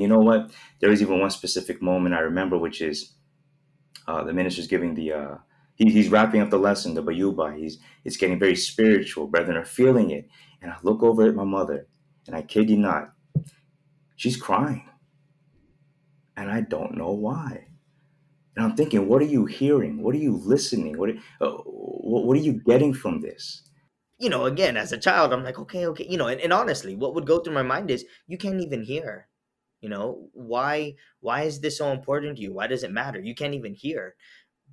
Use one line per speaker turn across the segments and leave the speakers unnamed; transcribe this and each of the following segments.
You know what? There was even one specific moment I remember, which is uh, the minister's giving the uh, he, he's wrapping up the lesson, the bayuba. He's it's getting very spiritual. Brethren are feeling it, and I look over at my mother, and I kid you not, she's crying, and I don't know why. And I'm thinking, what are you hearing? What are you listening? What are, uh, what are you getting from this?
You know, again, as a child, I'm like, okay, okay. You know, and, and honestly, what would go through my mind is, you can't even hear. You know, why why is this so important to you? Why does it matter? You can't even hear.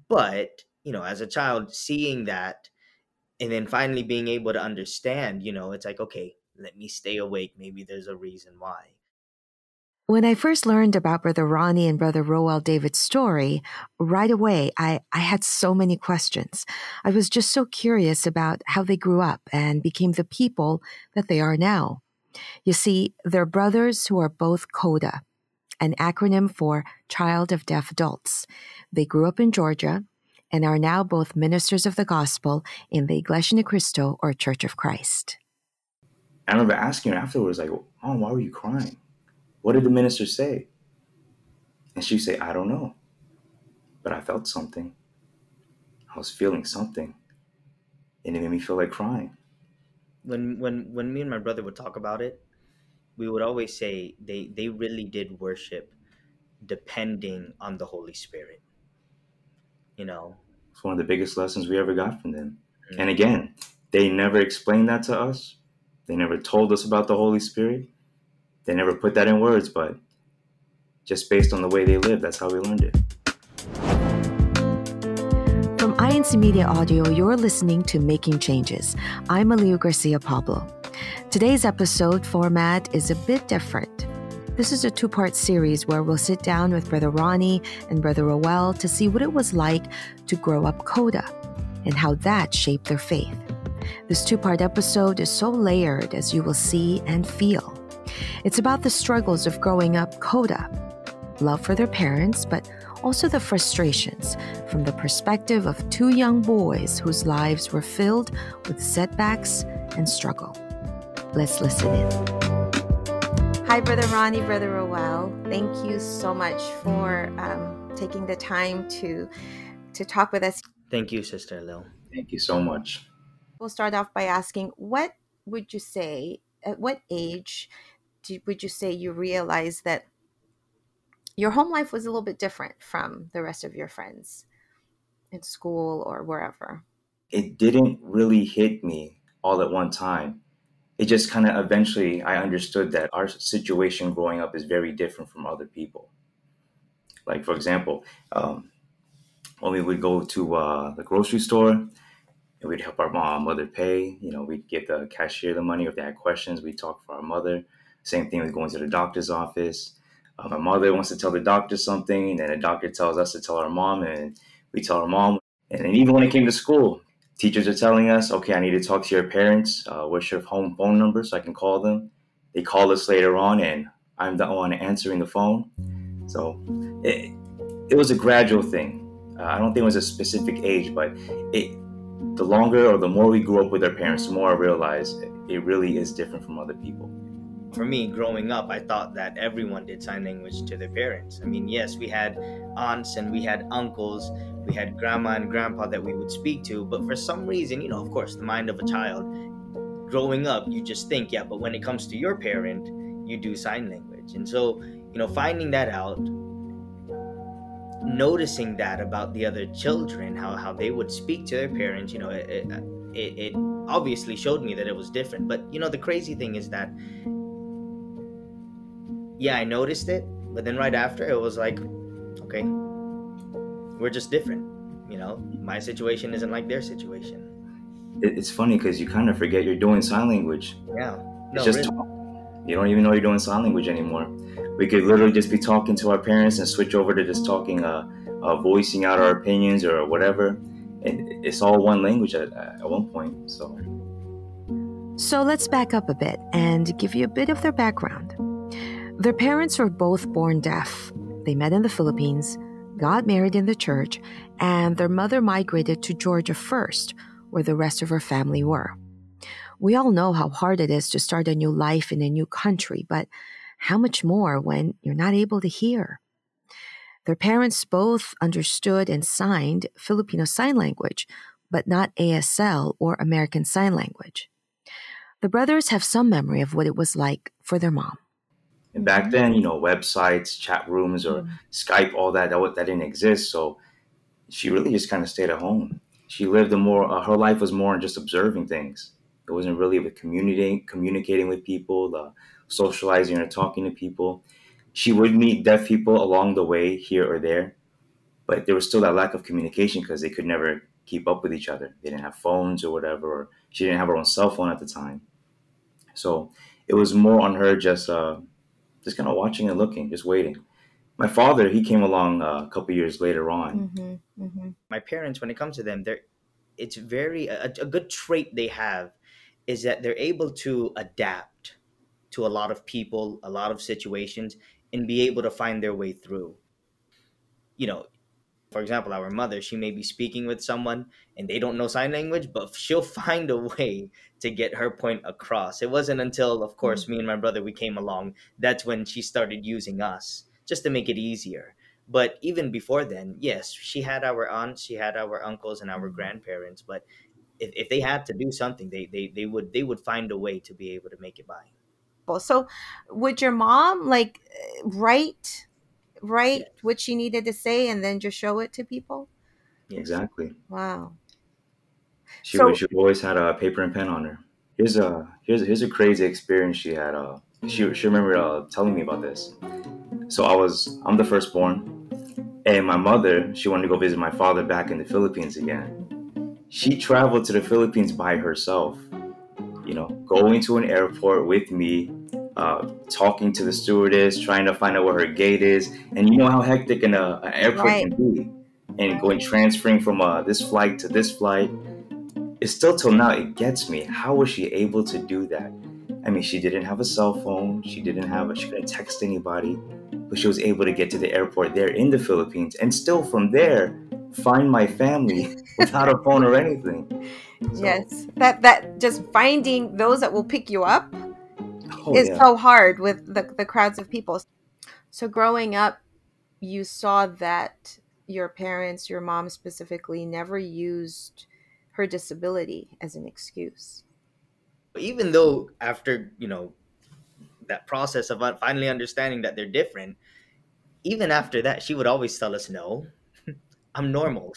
But, you know, as a child, seeing that and then finally being able to understand, you know, it's like, okay, let me stay awake. Maybe there's a reason why.
When I first learned about Brother Ronnie and Brother Roel David's story, right away I, I had so many questions. I was just so curious about how they grew up and became the people that they are now. You see, they're brothers who are both CODA, an acronym for Child of Deaf Adults. They grew up in Georgia and are now both ministers of the gospel in the Iglesia Ni Cristo or Church of Christ.
I remember asking her afterwards, like, Mom, why were you crying? What did the minister say? And she'd say, I don't know. But I felt something. I was feeling something. And it made me feel like crying.
When when when me and my brother would talk about it, we would always say they, they really did worship depending on the Holy Spirit. You know.
It's one of the biggest lessons we ever got from them. Mm-hmm. And again, they never explained that to us. They never told us about the Holy Spirit. They never put that in words, but just based on the way they live, that's how we learned it.
From INC Media Audio, you're listening to Making Changes. I'm Aliu Garcia Pablo. Today's episode format is a bit different. This is a two part series where we'll sit down with Brother Ronnie and Brother Roel to see what it was like to grow up CODA and how that shaped their faith. This two part episode is so layered as you will see and feel. It's about the struggles of growing up CODA, love for their parents, but also the frustrations from the perspective of two young boys whose lives were filled with setbacks and struggle. Let's listen in. Hi, Brother Ronnie, Brother Roel. Thank you so much for um, taking the time to to talk with us.
Thank you, Sister Lil.
Thank you so much.
We'll start off by asking, what would you say? At what age would you say you realized that your home life was a little bit different from the rest of your friends in school or wherever?
It didn't really hit me all at one time. It just kind of eventually I understood that our situation growing up is very different from other people. Like, for example, um, when we would go to uh, the grocery store and we'd help our mom, mother pay, you know, we'd give the cashier the money. If they had questions, we'd talk for our mother. Same thing with going to the doctor's office. Uh, my mother wants to tell the doctor something, and the doctor tells us to tell our mom, and we tell our mom. And then even when it came to school, teachers are telling us, okay, I need to talk to your parents. Uh, what's your home phone number so I can call them? They call us later on, and I'm the one answering the phone. So it, it was a gradual thing. Uh, I don't think it was a specific age, but it, the longer or the more we grew up with our parents, the more I realized it really is different from other people
for me growing up i thought that everyone did sign language to their parents. I mean yes we had aunts and we had uncles we had grandma and grandpa that we would speak to but for some reason you know of course the mind of a child growing up you just think yeah but when it comes to your parent you do sign language. And so you know finding that out noticing that about the other children how, how they would speak to their parents you know it, it, it obviously showed me that it was different. But you know the crazy thing is that yeah, I noticed it, but then right after it was like, okay, we're just different. You know, my situation isn't like their situation.
It's funny because you kind of forget you're doing sign language.
Yeah,
no, it's just really. you don't even know you're doing sign language anymore. We could literally just be talking to our parents and switch over to just talking, uh, uh voicing out our opinions or whatever, and it's all one language at, at one point. So.
So let's back up a bit and give you a bit of their background. Their parents were both born deaf. They met in the Philippines, got married in the church, and their mother migrated to Georgia first, where the rest of her family were. We all know how hard it is to start a new life in a new country, but How much more when you're not able to hear? Their parents both understood and signed Filipino Sign Language, but not ASL or American Sign Language. The brothers have some memory of what it was like for their mom.
And back then, you know, websites, chat rooms, or
Mm.
Skype, all that, that, that didn't exist. So she really just kind of stayed at home. She lived a more, uh, her life was more in just observing things. It wasn't really with communicating, communicating with people, uh, socializing or talking to people. She would meet deaf people along the way, here or there, but there was still that lack of communication because they could never keep up with each other. They didn't have phones or whatever, or she didn't have her own cell phone at the time. So it was more on her just, uh, just kind of watching and looking, just waiting. My father, he came along uh, a couple years later on.
Mm-hmm, mm-hmm.
my parents when it comes to them they're it's very a, a good trait they have is that they're able to adapt to a lot of people a lot of situations and be able to find their way through you know for example our mother she may be speaking with someone and they don't know sign language but she'll find a way to get her point across. It wasn't until of hmm. course me and my brother we came along that's when she started using us just to make it easier. But even before then yes she had our aunts she had our uncles and our hmm. grandparents but if, if they had to do something they, they they would they would find a way to be able to make it by.
Well, So, would your mom like write write
Yes.
what she needed to say and then just show it to people?
Exactly.
Wow.
She,
So-
she always had a paper and pen on her. Here's a here's here's a crazy experience she had. Uh, she she remembered uh, telling me about this. So I was I'm the firstborn, and my mother she wanted to go visit my father back in the Philippines again. She traveled to the Philippines by herself. You know, going to an airport with me, uh, talking to the stewardess, trying to find out where her gate is, and you know how hectic an, uh, an airport
Right.
can be, and going transferring from uh, this flight to this flight. It's still till now it gets me. How was she able to do that? I mean she didn't have a cell phone. She didn't have a she couldn't text anybody. But she was able to get to the airport there in the philippines and still from there find my family without a phone or anything. So,
Yes. That that just finding those that will pick you up
oh,
is
yeah.
so hard with the the crowds of people. So growing up, you saw that your parents, your mom specifically, never used her disability as an excuse.
even though after you know that process of finally understanding that they're different even after that she would always tell us no i'm normal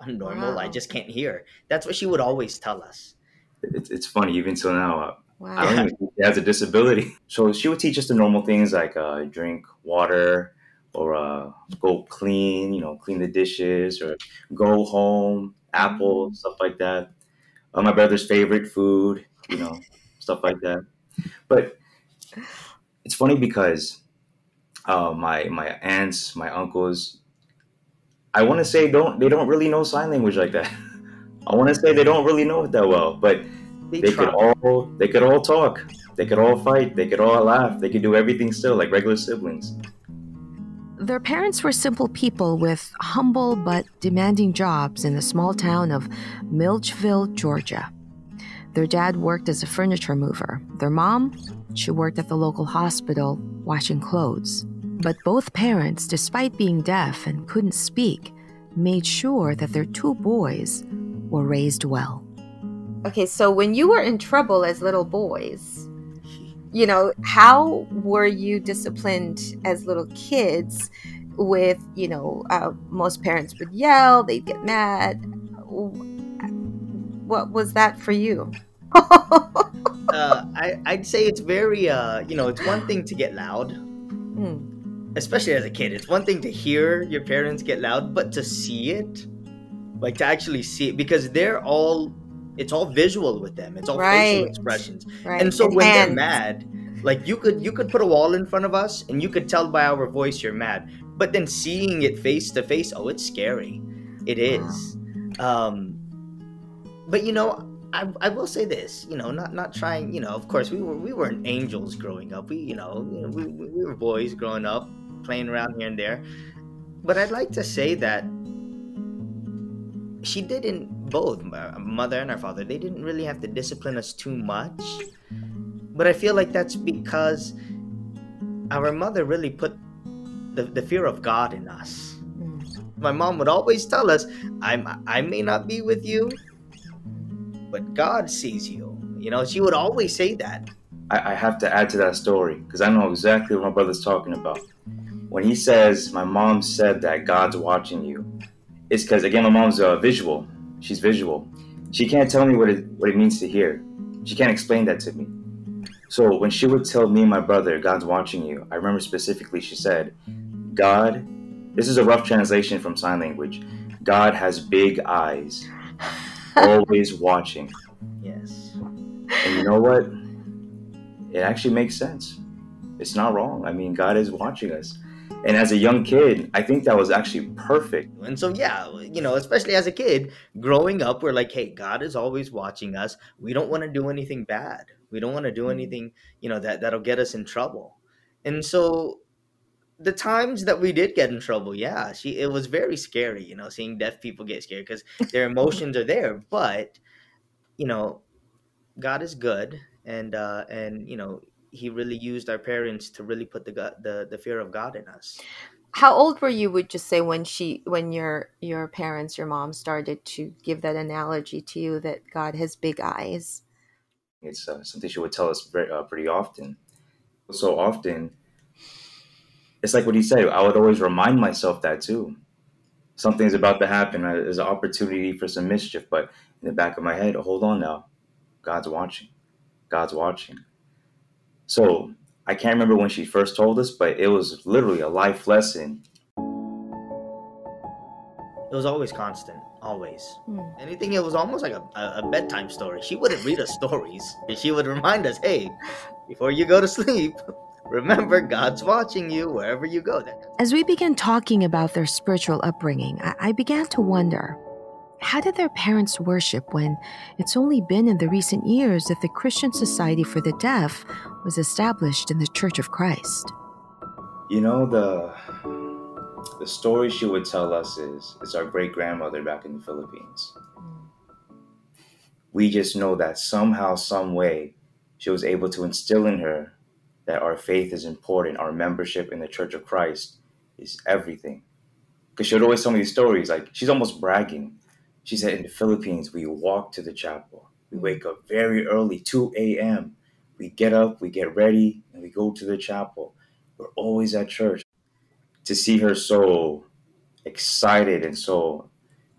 i'm normal i just can't hear that's what she would always tell us
it's, it's funny even till now uh, uh,
I
don't even think she has a disability. So she would teach us the normal things like uh, drink water or uh, go clean, you know, clean the dishes or go home, apple, stuff like that. Uh, my brother's favorite food, you know, stuff like that. But it's funny because uh, my my aunts, my uncles, I want to say don't they don't really know sign language like that. I want to say they don't really know it that well, but
they,
they could all they could all talk they could all fight they could all laugh they could do everything still like regular siblings
Their parents were simple people with humble but demanding jobs in the small town of Milledgeville, Georgia. Their dad worked as a furniture mover. Their mom, she worked at the local hospital washing clothes. But both parents, despite being deaf and couldn't speak, made sure that their two boys were raised well.
Okay, so when you were in trouble as little boys, you know, how were you disciplined as little kids with, you know, uh, most parents would yell, they'd get mad. What was that for you?
uh, I, i'd say it's very uh, you know it's one thing to get loud
Hmm.
especially as a kid it's one thing to hear your parents get loud but to see it like to actually see it because they're all it's all visual with them. It's all facial expressions.
Right.
and so
And
when they're mad like you could you could put a wall in front of us and you could tell by our voice you're mad but then seeing it face to face oh it's scary. It is. Um but you know I, I will say this you know not not trying you know of course we were we weren't angels growing up. We you know, you know we, we we were boys growing up playing around here and there. But i'd like to say that she didn't both our mother and our father they didn't really have to discipline us too much but i feel like that's because our mother really put the, the fear of God in us.
Mm.
My mom would always tell us, I'm I may not be with you, but God sees you. You know, she would always say that.
I, I have to add to that story because I know exactly what my brother's talking about. When he says, My mom said that God's watching you, it's because, again, my mom's uh, visual. She's visual. She can't tell me what it, what it means to hear. She can't explain that to me. So when she would tell me and my brother, God's watching you, I remember specifically she said, God, this is a rough translation from sign language. God has big eyes, always watching.
Yes.
And you know what? It actually makes sense. It's not wrong. I mean, God is watching us. And as a young kid, I think that was actually perfect.
And so, yeah, you know, especially as a kid, growing up, we're like, hey, God is always watching us. We don't want to do anything bad. We don't want to do anything, you know, that, that'll get us in trouble. And so the times that we did get in trouble, yeah, she it was very scary, you know, seeing deaf people get scared because their emotions are there. But, you know, God is good and uh and you know, he really used our parents to really put the God, the the fear of God in us.
How old were you? Would you say when she, when your your parents, your mom started to give that analogy to you that God has big eyes?
It's uh, something she would tell us very, uh, pretty often. So often, it's like what he said. I would always remind myself that too. Something's about to happen. Uh, There's an opportunity for some mischief, but in the back of my head, hold on now. God's watching. God's watching. So I can't remember when she first told us, but it was literally a life lesson.
It was always constant, always.
Hmm.
Anything, it was almost like a, a, a bedtime story. She wouldn't read us stories. And she would remind us, hey, before you go to sleep, remember God's watching you wherever you go. That,
As we began talking about their spiritual upbringing, I, I began to wonder how did their parents worship when it's only been in the recent years that the Christian Society for the Deaf was established in the Church of Christ?
You know the the story she would tell us is it's our great grandmother back in the Philippines. We just know that somehow, some way, she was able to instill in her that our faith is important. Our membership in the Church of Christ is everything. Because she would always tell me these stories, like she's almost bragging. She said, "In the Philippines, we walk to the chapel. We wake up very early, 2 a.m. We get up, we get ready, and we go to the chapel. We're always at church." to see her so excited and so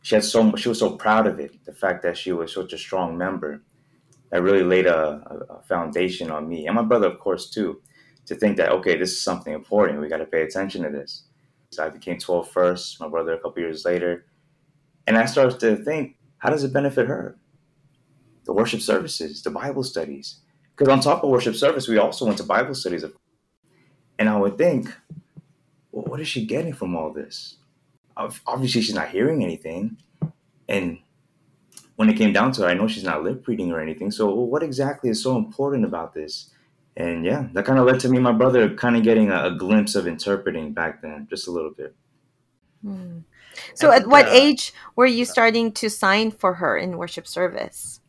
she had so she was so proud of it the fact that she was such a strong member that really laid a, a, foundation on me and my brother of course too to think that okay this is something important we got to pay attention to this so i became 12 first my brother a couple years later and i started to think how does it benefit her the worship services the bible studies because on top of worship service we also went to bible studies and i would think well, what is she getting from all this? Obviously, she's not hearing anything. And when it came down to it, I know she's not lip reading or anything. So, what exactly is so important about this? And yeah, that kind of led to me my brother kind of getting a, a glimpse of interpreting back then, just a little bit.
Hmm. So,
I
at what
uh,
age were you starting to sign for her in worship service?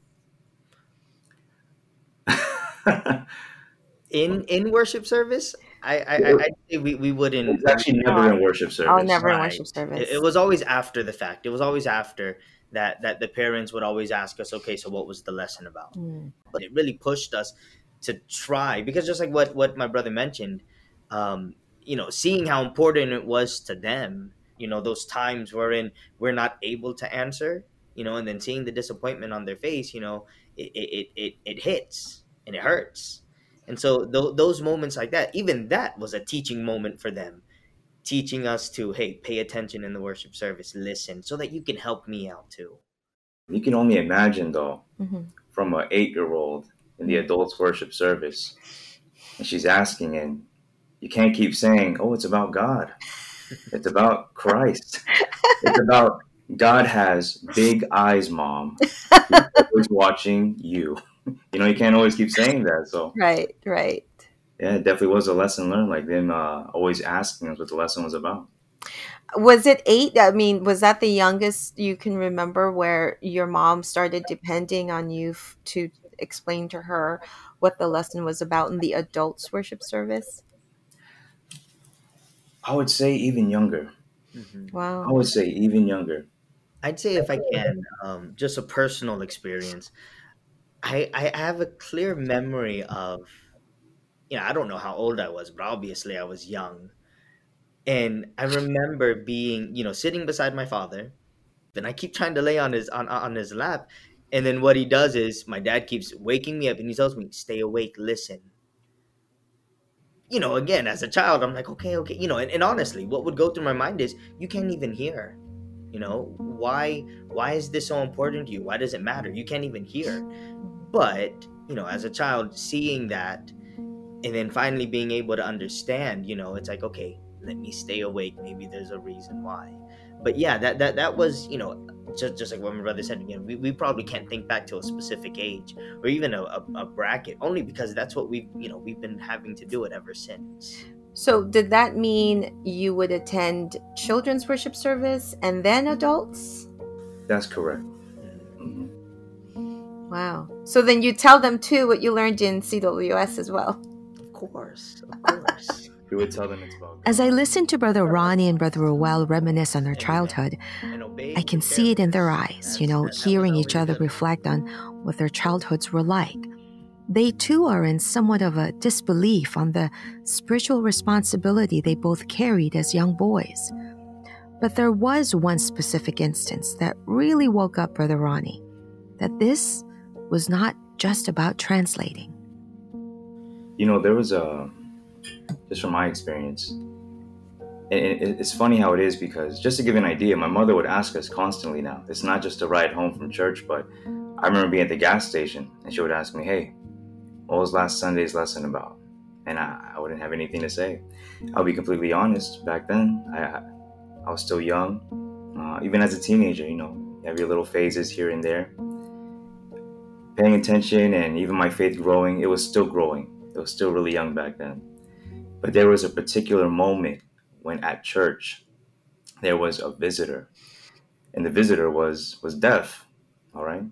in in worship service, I I, I I'd we, we wouldn't.
it's actually never in worship service.
Oh, never in worship service.
It, it was always after the fact. It was always after that that the parents would always ask us, okay, so what was the lesson about?
Hmm.
but it really pushed us to try because just like what what my brother mentioned um you know seeing how important it was to them you know those times wherein we're not able to answer you know and then seeing the disappointment on their face you know it it it, it hits and it hurts and so th- those moments like that even that was a teaching moment for them teaching us to hey pay attention in the worship service listen so that you can help me out too
You can only imagine, though,
Mhm.
from an eight year old in the adults' worship service, and she's asking, and you can't keep saying, Oh, it's about God. It's about Christ. It's about God has big eyes, mom. He's always watching you. You know, you can't always keep saying that. So,
Right, right.
yeah, it definitely was a lesson learned, like them uh, always asking us what the lesson was about.
Was it eight? I mean, was that the youngest you can remember where your mom started depending on you f- to explain to her what the lesson was about in the adults' worship service?
I would say even younger.
Mhm.
Wow.
I would say even younger.
I'd say if I can, um, just a personal experience. I I have a clear memory of, you know, I don't know how old I was, but obviously I was young, and I remember being, you know, sitting beside my father. Then I keep trying to lay on his on on his lap, and then what he does is my dad keeps waking me up, and he tells me, "Stay awake, listen." You know, again, as a child, I'm like, okay, okay, you know, and, and honestly, what would go through my mind is, you can't even hear you know? Why why is this so important to you? Why does it matter? You can't even hear. But you know as a child seeing that and then finally being able to understand you know it's like okay let me stay awake. Maybe there's a reason why. But yeah that that that was you know just, just like what my brother said again we, we probably can't think back to a specific age or even a, a, a bracket only because that's what we've you know we've been having to do it ever since
So, did that mean you would attend children's worship service and then adults?
That's correct.
Mhm.
Mhm.
Wow. So then you tell them too what you learned in CWS as well.
of course of course
We would tell them it's about
As I listened to Brother Ronnie and Brother Roel reminisce on their childhood,
And obeying
I can see it in their eyes, you know, hearing each other reflect on what their childhoods were like. They too are in somewhat of a disbelief on the spiritual responsibility they both carried as young boys. But there was one specific instance that really woke up Brother Ronnie that this was not just about translating.
you know there was a just from my experience and it's funny how it is because just to give you an idea my mother would ask us constantly now. It's not just a ride home from church but i remember being at the gas station and she would ask me hey what was last sunday's lesson about? And i, I wouldn't have anything to say. I'll be completely honest back then i, I- was still young. Uh, even as a teenager you know your little phases here and there. Paying attention and even my faith growing it was still growing. It was still really young back then. But there was a particular moment when at church there was a visitor, and the visitor was was deaf. All right,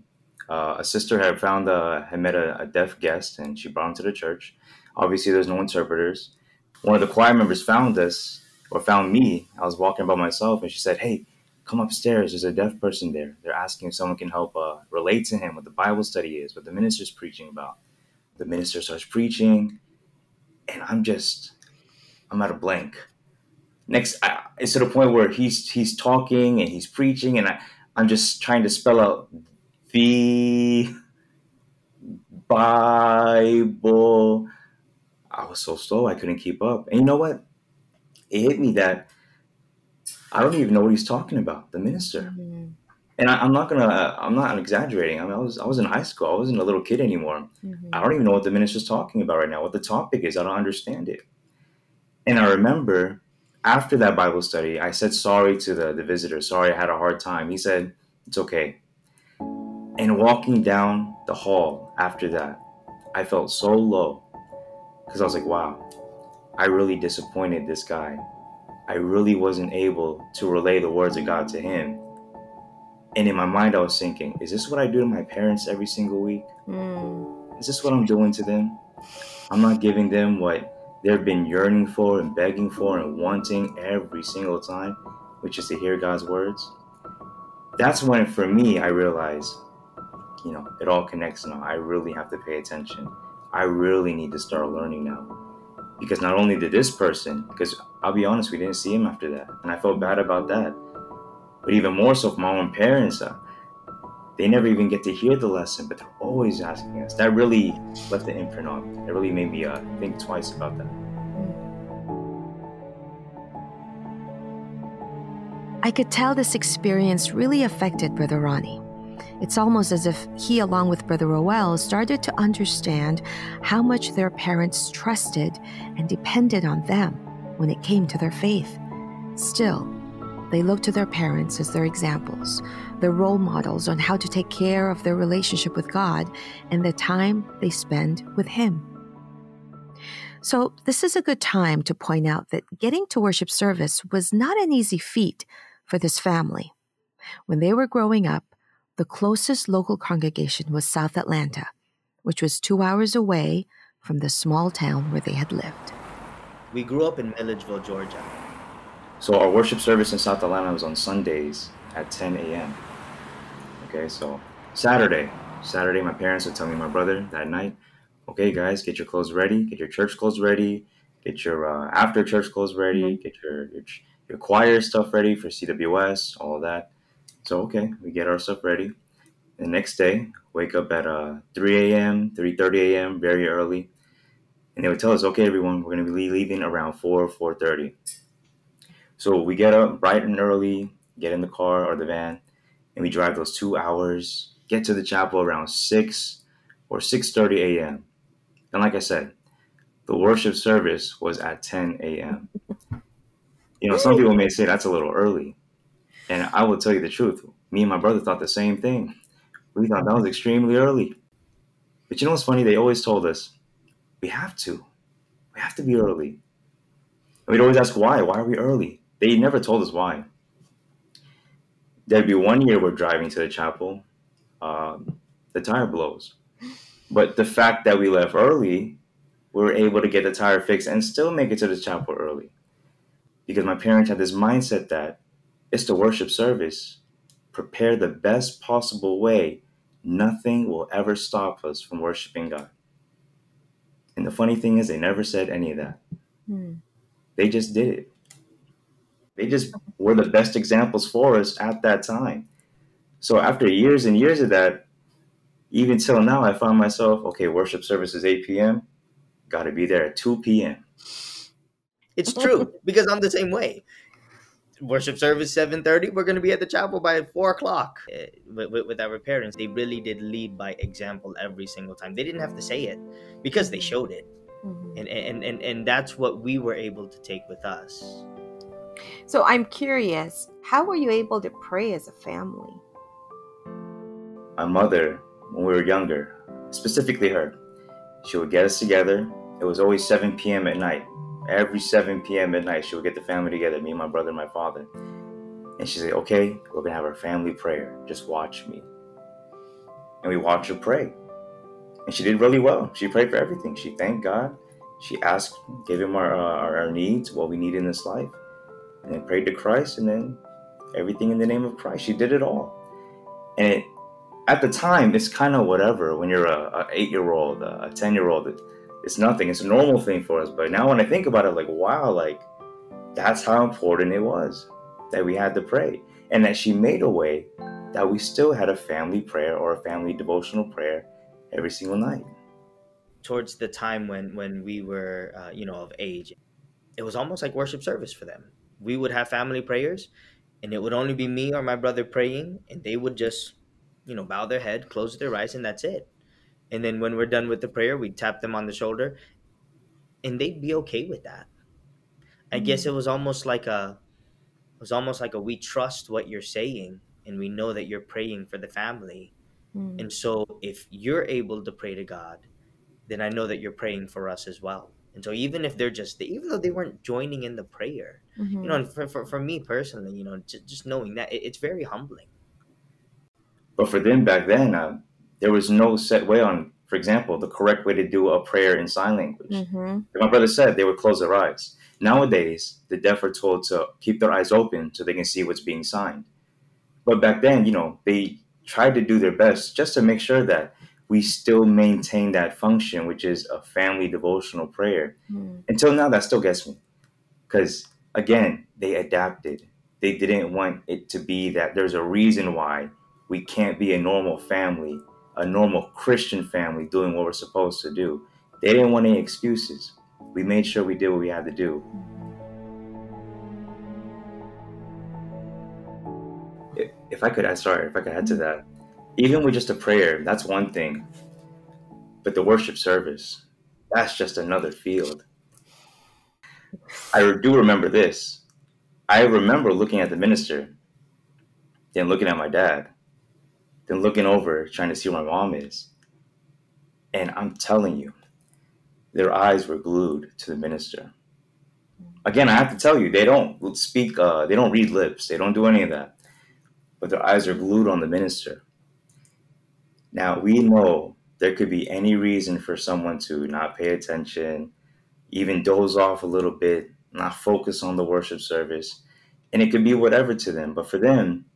uh, a sister had found a had met a, a deaf guest, and she brought him to the church. Obviously, there's no interpreters. One of the choir members found us or found me. I was walking by myself, and she said, "Hey, come upstairs. There's a deaf person there. They're asking if someone can help uh, relate to him what the Bible study is, what the minister's preaching about." the minister starts preaching and i'm just i'm at a blank next I, it's to the point where he's he's talking and he's preaching and I, i'm just trying to spell out the bible i was so slow i couldn't keep up and you know what it hit me that i don't even know what he's talking about the minister
Mhm.
and I, i'm not gonna uh, i'm not exaggerating i mean i was i was in high school i wasn't a little kid anymore
Mhm.
I don't even know what the minister's talking about right now, what the topic is. I don't understand it. And I remember after that Bible study, I said sorry to the, the visitor. Sorry, I had a hard time. He said, It's okay. And walking down the hall after that, I felt so low because I was like, wow, I really disappointed this guy. I really wasn't able to relay the words of God to him. And in my mind, I was thinking, is this what I do to my parents every single week?
Mm.
Is this what I'm doing to them? I'm not giving them what they've been yearning for and begging for and wanting every single time, which is to hear God's words. That's when, for me, I realized, you know, it all connects now. I really have to pay attention. I really need to start learning now. Because not only did this person, because I'll be honest, we didn't see him after that. And I felt bad about that. But even more so for my own parents, uh, they never even get to hear the lesson, but they're always asking us. That really left an imprint on me. It really made me uh, think twice about that.
I could tell this experience really affected Brother Ronnie. It's almost as if he, along with Brother Roel, started to understand how much their parents trusted and depended on them when it came to their faith. Still, they looked to their parents as their examples, their role models on how to take care of their relationship with God and the time they spend with Him. So, this is a good time to point out that getting to worship service was not an easy feat for this family. When they were growing up, the closest local congregation was South Atlanta, which was two hours away from the small town where they had lived.
We grew up in Milledgeville, Georgia.
So our worship service in South Atlanta was on Sundays at 10 a.m. Okay, so Saturday, Saturday, my parents would tell me, my brother, that night, okay, guys, get your clothes ready, get your church clothes ready, get your uh, after church clothes ready, mm-hmm. get your, your your choir stuff ready for CWS, all that. So okay, we get our stuff ready. The next day, wake up at uh, 3 a.m., 3:30 a.m., very early, and they would tell us, okay, everyone, we're going to be leaving around 4 4:30. So we get up bright and early, get in the car or the van, and we drive those two hours, get to the chapel around 6 or 6:30 a.m. And like I said, the worship service was at 10 a.m. You know, some people may say that's a little early. And I will tell you the truth. Me and my brother thought the same thing. We thought that was extremely early. But you know what's funny? They always told us, we have to. We have to be early. And we'd always ask why. Why are we early? They never told us why. There'd be one year we're driving to the chapel, um, the tire blows. But the fact that we left early, we were able to get the tire fixed and still make it to the chapel early because my parents had this mindset that it's the worship service. Prepare the best possible way. Nothing will ever stop us from worshiping God. And the funny thing is, they never said any of that. Hmm. They just did it. They just were the best examples for us at that time. So after years and years of that, even till now, I find myself okay. Worship service is 8 p.m. Got to be there at 2 p.m.
It's true because I'm the same way. Worship service seven thirty. We're going to be at the chapel by four o'clock. Uh, with, with, with, our parents, they really did lead by example every single time. They didn't have to say it because they showed it, mm-hmm. and, and and and that's what we were able to take with us.
So I'm curious, how were you able to pray as a family?
My mother, when we were younger, specifically her, she would get us together. It was always 7 p.m. at night every 7 p.m. at night, she would get the family together, me, my brother, and my father. And she'd say, Okay, we're going to have our family prayer. Just watch me. And we watched her pray. And she did really well. She prayed for everything. She thanked God. She asked, gave him our, uh, our needs, what we need in this life, and then prayed to Christ, and then everything in the name of Christ. She did it all. And it, at the time, it's kind of whatever when you're a, a eight year old, a 10 year old it's nothing. It's a normal thing for us. But now when I think about it, like, wow, like that's how important it was that we had to pray. And that she made a way that we still had a family prayer or a family devotional prayer every single night.
Towards the time when when we were uh, you know of age, it was almost like worship service for them. We would have family prayers, and it would only be me or my brother praying, and they would just you know bow their head, close their eyes, and that's it and then when we're done with the prayer we tap them on the shoulder and they'd be okay with that i mm-hmm. guess it was almost like a it was almost like a we trust what you're saying and we know that you're praying for the family mm-hmm. and so if you're able to pray to god then i know that you're praying for us as well and so even if they're just even though they weren't joining in the prayer mm-hmm. you know for, for, for me personally you know just, just knowing that it, it's very humbling
but for them back then uh, there was no set way on, for example, the correct way to do a prayer in sign language. Mm-hmm. My brother said they would close their eyes. Nowadays, the deaf are told to keep their eyes open so they can see what's being signed. But back then, you know, they tried to do their best just to make sure that we still maintain that function, which is a family devotional prayer. Mm. Until now, that still gets me. Because again, they adapted. They didn't want it to be that there's a reason why we can't be a normal family a normal Christian family doing what we're supposed to do. They didn't want any excuses. We made sure we did what we had to do. If I could add, sorry, if I could add to mm-hmm. that, even with just a prayer, that's one thing. But the worship service, that's just another field. I do remember this. I remember looking at the minister, then looking at my dad, then looking over trying to see where my mom is. And I'm telling you, their eyes were glued to the minister. Again, I have to tell you, they don't speak, uh, they don't read lips, they don't do any of that. But their eyes are glued on the minister. Now, we know there could be any reason for someone to not pay attention, even doze off a little bit, not focus on the worship service. and it could be whatever to them. But for them,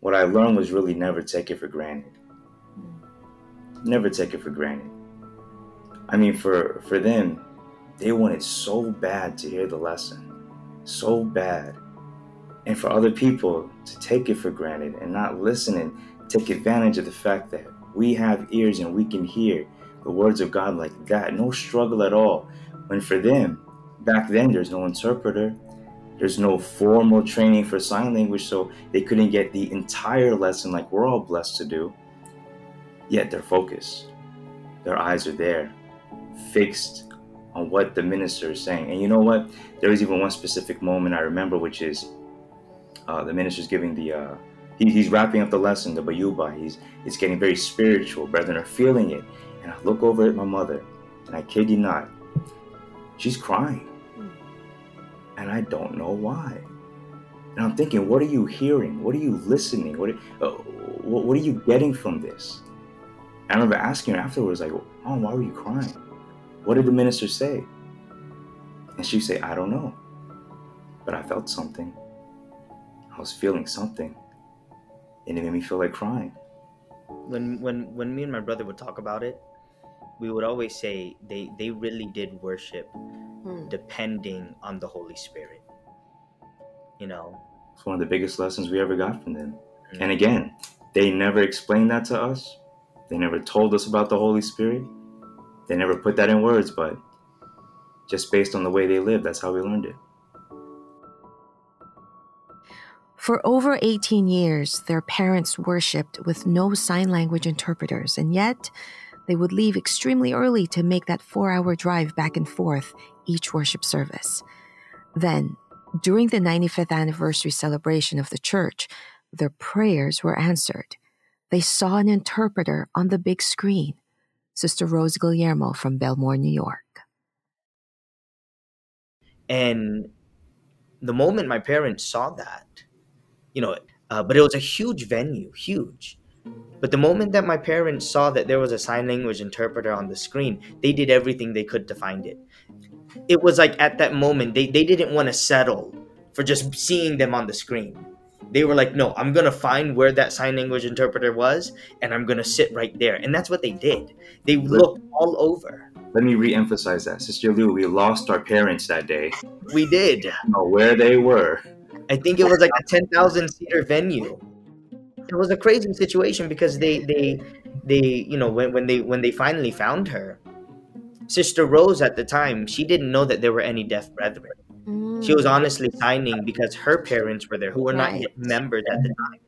what I learned was really never take it for granted. Never take it for granted. I mean, for for them, they wanted so bad to hear the lesson, so bad, and for other people to take it for granted and not listen and take advantage of the fact that we have ears and we can hear the words of God like that. No struggle at all. When for them, back then, there's no interpreter, there's no formal training for sign language, so they couldn't get the entire lesson like we're all blessed to do. Yet they're focused. Their eyes are there, fixed on what the minister is saying. And you know what? There was even one specific moment I remember, which is uh, the minister's giving the, uh, he, he's wrapping up the lesson, the Bayuba. He's, it's getting very spiritual. Brethren are feeling it. And I look over at my mother, and I kid you not, she's crying and I don't know why. And I'm thinking, what are you hearing? What are you listening? What are, uh, what, are you getting from this? And I remember asking her afterwards, like, oh, why were you crying? What did the minister say? And she'd say, I don't know. But I felt something. I was feeling something. And it made me feel like crying.
When when when me and my brother would talk about it, we would always say they they really did worship hmm. depending on the holy spirit you know?
It's one of the biggest lessons we ever got from them. Mm-hmm. and again they never explained that to us. They never told us about the holy spirit. They never put that in words but just based on the way they lived that's how we learned it.
For over 18 years, their parents worshipped with no sign language interpreters, and yet they would leave extremely early to make that four hour drive back and forth each worship service. Then, during the 95th anniversary celebration of the church, their prayers were answered. They saw an interpreter on the big screen, Sister Rose Guillermo from Bellmore, New York.
And the moment my parents saw that, you know, uh, but it was a huge venue, huge. But the moment that my parents saw that there was a sign language interpreter on the screen, they did everything they could to find it. It was like at that moment, they, they didn't want to settle for just seeing them on the screen. They were like, no, I'm going to find where that sign language interpreter was and I'm going to sit right there. And that's what they did. They looked all over.
Let me re emphasize that. Sister Lou, we lost our parents that day.
We did.
know where they were.
I think it was like a 10,000 seater venue it was a crazy situation because they they they you know when, when they when they finally found her sister rose at the time she didn't know that there were any deaf brethren mm. she was mm. honestly signing because her parents were there who were right. not yet members at the time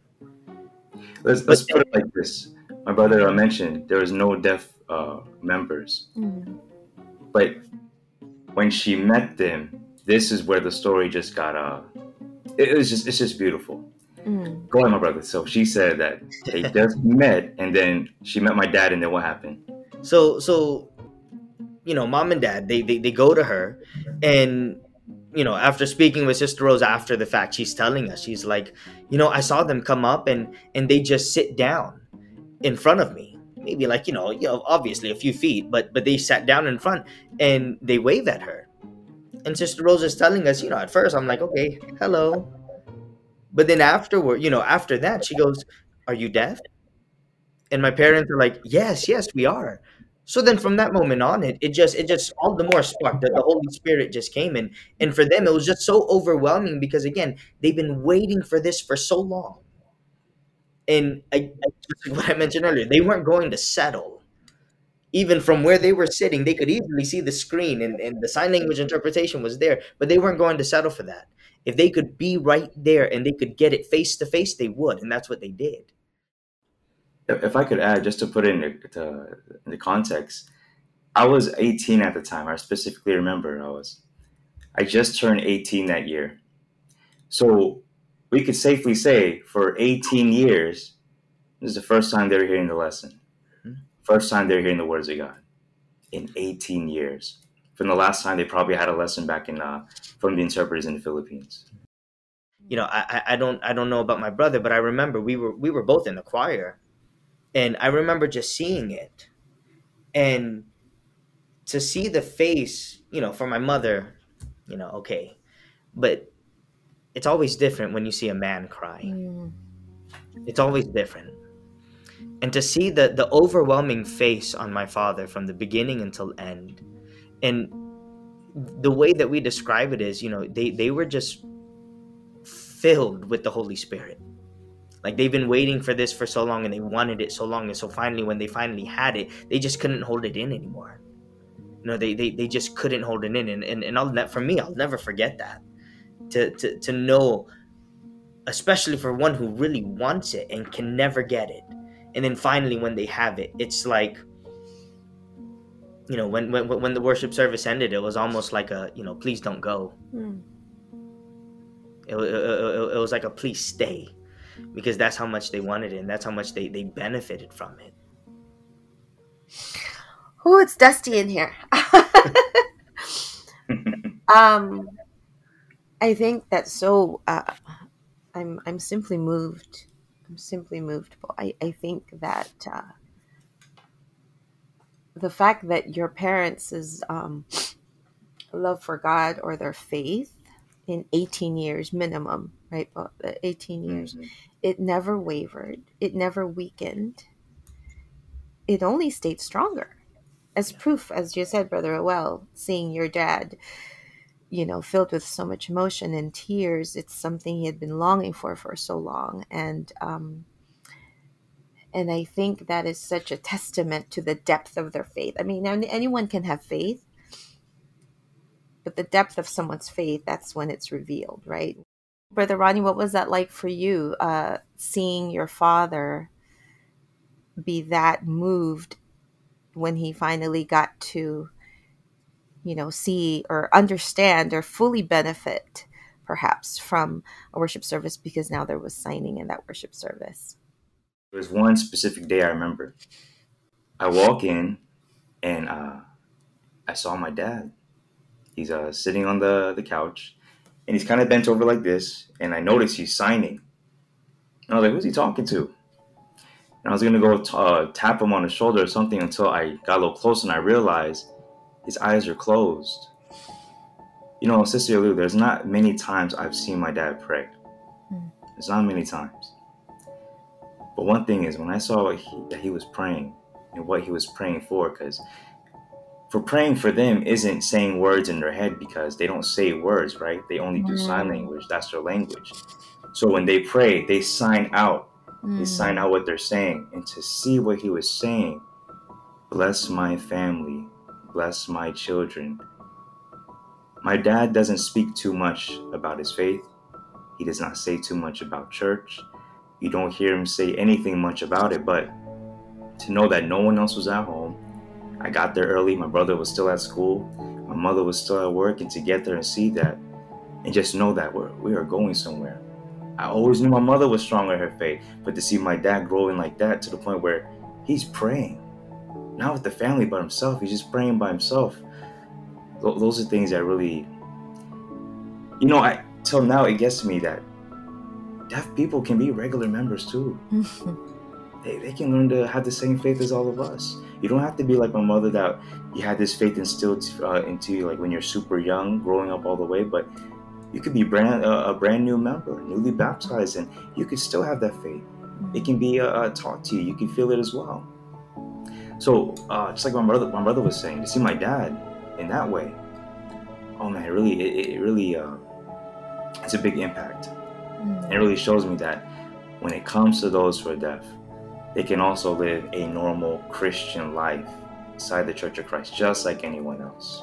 let's, let's put it like this my brother mentioned there was no deaf uh, members mm. but when she met them this is where the story just got uh it was just it's just beautiful Mm. Go ahead, my brother. So she said that they just met, and then she met my dad, and then what happened?
So, so you know, mom and dad, they they, they go to her, and you know, after speaking with Sister Rose after the fact, she's telling us, she's like, you know, I saw them come up and and they just sit down in front of me, maybe like you know, you know, obviously a few feet, but but they sat down in front and they wave at her. And Sister Rose is telling us, you know, at first I'm like, okay, hello, but then afterward, you know, after that, she goes, Are you deaf? And my parents are like, Yes, yes, we are. So then from that moment on, it, it just it just all the more sparked that the Holy Spirit just came in. And for them, it was just so overwhelming because again, they've been waiting for this for so long. And I, I what I mentioned earlier, they weren't going to settle. Even from where they were sitting, they could easily see the screen and, and the sign language interpretation was there, but they weren't going to settle for that. If they could be right there and they could get it face to face, they would, and that's what they did.
If I could add, just to put it in the, context, I was 18 at the time. I specifically remember I was. I just turned 18 that year. So we could safely say for 18 years, this is the first time they were hearing the lesson. Mm-hmm. First time they're hearing the words of God in 18 years from the last time they probably had a lesson back in uh, from the interpreters in the Philippines.
You know, I, I don't I don't know about my brother, but I remember we were we were both in the choir, and I remember just seeing it, and to see the face, you know, for my mother, you know, okay, but it's always different when you see a man cry.
Mm.
It's always different. And to see the the overwhelming face on my father from the beginning until end, and the way that we describe it is, you know, they they were just filled with the Holy Spirit. Like they've been waiting for this for so long and they wanted it so long. And so finally, when they finally had it, they just couldn't hold it in anymore. You know, they, they, they just couldn't hold it in. And, and, and I'll, for me, I'll never forget that. To, to, to know, especially for one who really wants it and can never get it. And then finally, when they have it, it's like, you know, when, when, when the worship service ended, it was almost like a, you know, please don't go.
Mm.
It, it, it, it was like a please stay because that's how much they wanted it and that's how much they, they benefited from it.
Oh, it's dusty in here. um, I think that's so. Uh, I'm I'm simply moved. I'm simply moved. I I think that uh, the fact that your parents' um, love for God or their faith in 18 years minimum, right? But 18 years, mm-hmm. it never wavered. It never weakened. It only stayed stronger. As proof, as you said, Brother Rowell, seeing your dad, you know, filled with so much emotion and tears, it's something he had been longing for for so long. And, um, and I think that is such a testament to the depth of their faith. I mean, anyone can have faith, but the depth of someone's faith, that's when it's revealed, right? Brother Ronnie, what was that like for you, uh, seeing your father be that moved when he finally got to, you know, see or understand or fully benefit, perhaps, from a worship service because now there was signing in that worship service?
There was one specific day I remember. I walk in and uh, I saw my dad He's uh, sitting on the, the couch and he's kind of bent over like this. And I notice he's signing. And I was like, who's he talking to? And I was going to go t- uh, tap him on the shoulder or something until I got a little close and I realized his eyes are closed. You know, Sister Lou, there's not many times I've seen my dad pray. Mm. There's not many times. But one thing is, when I saw he, that he was praying and what he was praying for, because for praying for them isn't saying words in their head because they don't say words, right? They only do mm. sign language. That's their language. So when they pray, they sign out. Mm. They sign out what they're saying. And to see what he was saying, bless my family, bless my children. My dad doesn't speak too much about his faith. He does not say too much about church. You don't hear him say anything much about it, but to know that no one else was at home, I got there early. My brother was still at school. My mother was still at work. And to get there and see that and just know that we're, we are going somewhere. I always knew my mother was strong in her faith, but to see my dad growing like that to the point where he's praying, not with the family, but himself, he's just praying by himself. Those are things that really, you know, I till now it gets to me that deaf people can be regular members too. they, they can learn to have the same faith as all of us. You don't have to be like my mother that you had this faith instilled uh, into you like when you're super young, growing up all the way. But you could be brand uh, a brand new member, newly baptized, and you could still have that faith. It can be uh, taught to you. You can feel it as well. So uh, just like my brother, my brother was saying, to see my dad in that way, oh man, it really, it, it really, uh, it's a big impact. It really shows me that when it comes to those who are deaf, they can also live a normal Christian life inside the Church of Christ, just like anyone else.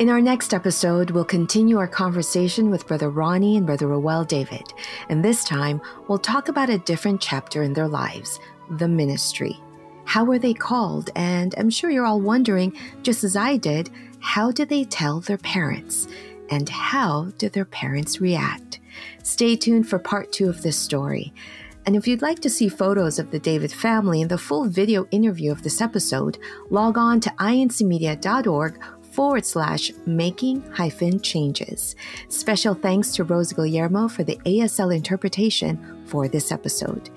In our next episode, we'll continue our conversation with Brother Ronnie and Brother Rowell David. And this time, we'll talk about a different chapter in their lives the ministry. How were they called? And I'm sure you're all wondering, just as I did, how did they tell their parents? And how did their parents react? Stay tuned for part two of this story. And if you'd like to see photos of the David family and the full video interview of this episode, log on to incmedia.org forward slash making hyphen changes. Special thanks to Rose Guillermo for the ASL interpretation for this episode.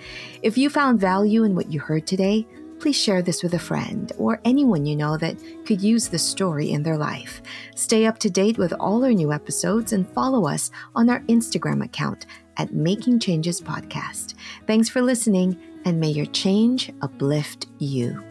If you found value in what you heard today, please share this with a friend or anyone you know that could use this story in their life. Stay up to date with all our new episodes and follow us on our Instagram account at Making Changes Podcast. Thanks for listening, and may your change uplift you.